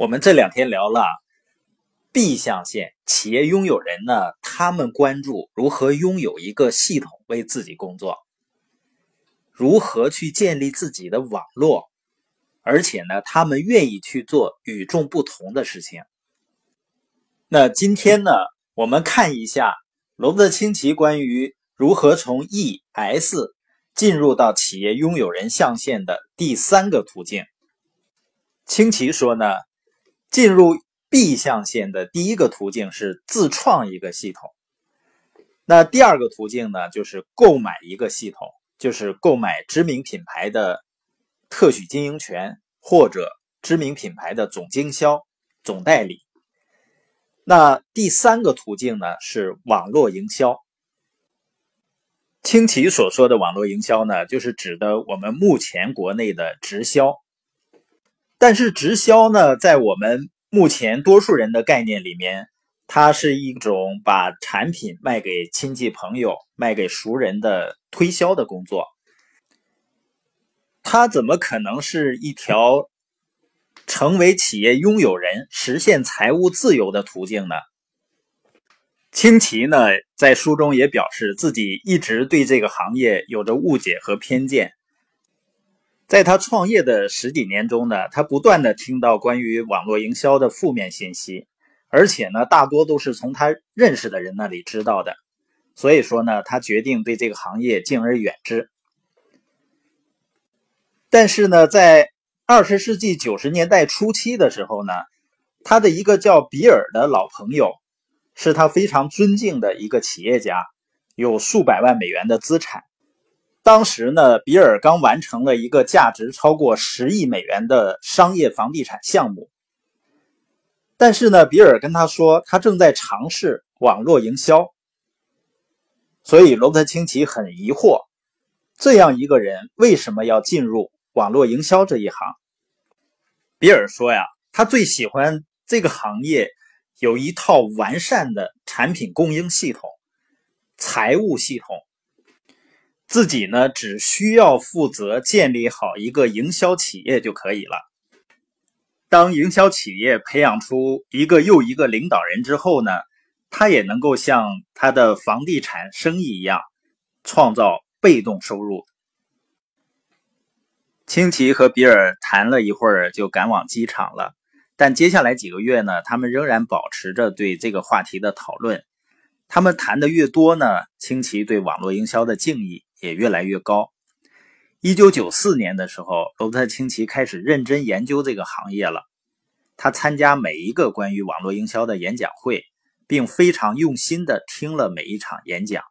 我们这两天聊了 B 象限企业拥有人呢，他们关注如何拥有一个系统为自己工作，如何去建立自己的网络，而且呢，他们愿意去做与众不同的事情。那今天呢，我们看一下罗伯特清崎关于如何从 E S 进入到企业拥有人象限的第三个途径。清崎说呢。进入 B 象限的第一个途径是自创一个系统，那第二个途径呢，就是购买一个系统，就是购买知名品牌的特许经营权或者知名品牌的总经销、总代理。那第三个途径呢，是网络营销。清奇所说的网络营销呢，就是指的我们目前国内的直销。但是直销呢，在我们目前多数人的概念里面，它是一种把产品卖给亲戚朋友、卖给熟人的推销的工作。它怎么可能是一条成为企业拥有人、实现财务自由的途径呢？清奇呢，在书中也表示自己一直对这个行业有着误解和偏见。在他创业的十几年中呢，他不断的听到关于网络营销的负面信息，而且呢，大多都是从他认识的人那里知道的。所以说呢，他决定对这个行业敬而远之。但是呢，在二十世纪九十年代初期的时候呢，他的一个叫比尔的老朋友，是他非常尊敬的一个企业家，有数百万美元的资产。当时呢，比尔刚完成了一个价值超过十亿美元的商业房地产项目。但是呢，比尔跟他说，他正在尝试网络营销。所以罗伯特清崎很疑惑，这样一个人为什么要进入网络营销这一行？比尔说呀，他最喜欢这个行业有一套完善的产品供应系统、财务系统。自己呢，只需要负责建立好一个营销企业就可以了。当营销企业培养出一个又一个领导人之后呢，他也能够像他的房地产生意一样，创造被动收入。清奇和比尔谈了一会儿，就赶往机场了。但接下来几个月呢，他们仍然保持着对这个话题的讨论。他们谈的越多呢，清奇对网络营销的敬意。也越来越高。一九九四年的时候，罗伯特清崎开始认真研究这个行业了。他参加每一个关于网络营销的演讲会，并非常用心的听了每一场演讲。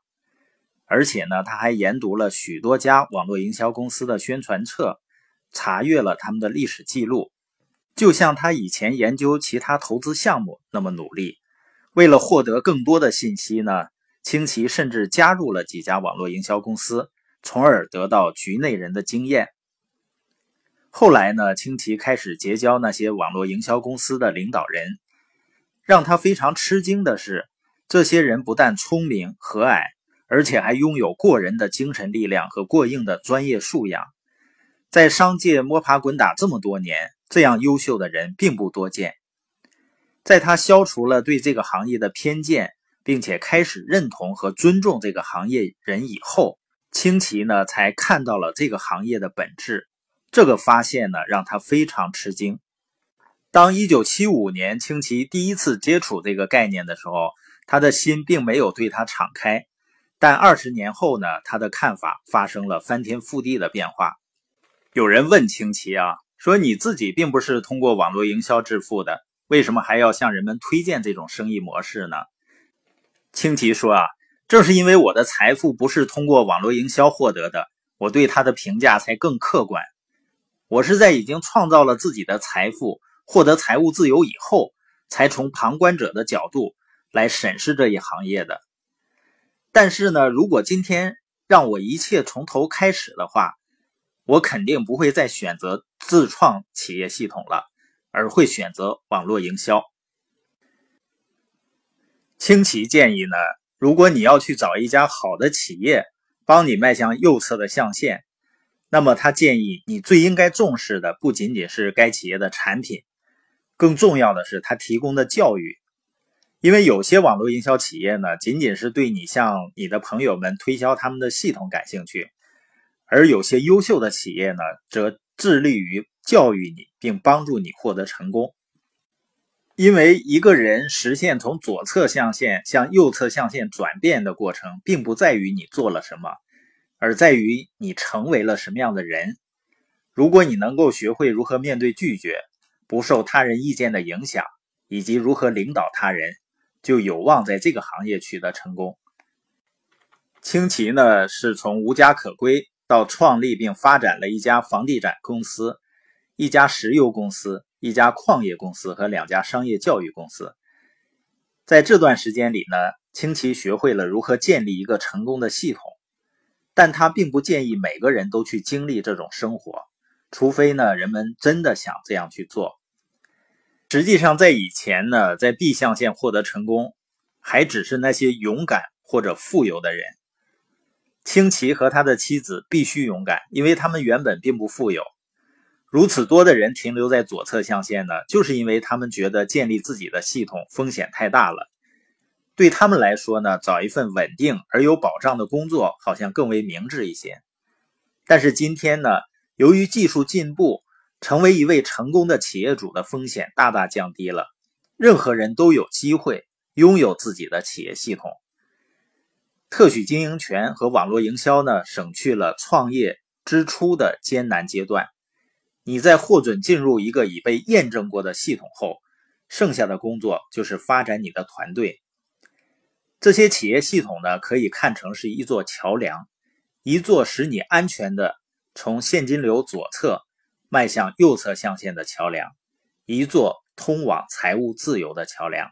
而且呢，他还研读了许多家网络营销公司的宣传册，查阅了他们的历史记录，就像他以前研究其他投资项目那么努力。为了获得更多的信息呢？清奇甚至加入了几家网络营销公司，从而得到局内人的经验。后来呢，清奇开始结交那些网络营销公司的领导人。让他非常吃惊的是，这些人不但聪明和蔼，而且还拥有过人的精神力量和过硬的专业素养。在商界摸爬滚打这么多年，这样优秀的人并不多见。在他消除了对这个行业的偏见。并且开始认同和尊重这个行业人以后，清奇呢才看到了这个行业的本质。这个发现呢让他非常吃惊。当1975年清奇第一次接触这个概念的时候，他的心并没有对他敞开。但二十年后呢，他的看法发生了翻天覆地的变化。有人问清奇啊，说你自己并不是通过网络营销致富的，为什么还要向人们推荐这种生意模式呢？清奇说：“啊，正是因为我的财富不是通过网络营销获得的，我对他的评价才更客观。我是在已经创造了自己的财富、获得财务自由以后，才从旁观者的角度来审视这一行业的。但是呢，如果今天让我一切从头开始的话，我肯定不会再选择自创企业系统了，而会选择网络营销。”清奇建议呢，如果你要去找一家好的企业帮你迈向右侧的象限，那么他建议你最应该重视的不仅仅是该企业的产品，更重要的是，它提供的教育。因为有些网络营销企业呢，仅仅是对你向你的朋友们推销他们的系统感兴趣，而有些优秀的企业呢，则致力于教育你，并帮助你获得成功。因为一个人实现从左侧象限向右侧象限转变的过程，并不在于你做了什么，而在于你成为了什么样的人。如果你能够学会如何面对拒绝，不受他人意见的影响，以及如何领导他人。就有望在这个行业取得成功。清奇呢，是从无家可归到创立并发展了一家房地产公司、一家石油公司、一家矿业公司和两家商业教育公司。在这段时间里呢，清奇学会了如何建立一个成功的系统，但他并不建议每个人都去经历这种生活，除非呢，人们真的想这样去做。实际上，在以前呢，在 B 象限获得成功，还只是那些勇敢或者富有的人。清奇和他的妻子必须勇敢，因为他们原本并不富有。如此多的人停留在左侧象限呢，就是因为他们觉得建立自己的系统风险太大了。对他们来说呢，找一份稳定而有保障的工作好像更为明智一些。但是今天呢，由于技术进步，成为一位成功的企业主的风险大大降低了，任何人都有机会拥有自己的企业系统。特许经营权和网络营销呢，省去了创业之初的艰难阶段。你在获准进入一个已被验证过的系统后，剩下的工作就是发展你的团队。这些企业系统呢，可以看成是一座桥梁，一座使你安全的从现金流左侧。迈向右侧象限的桥梁，一座通往财务自由的桥梁。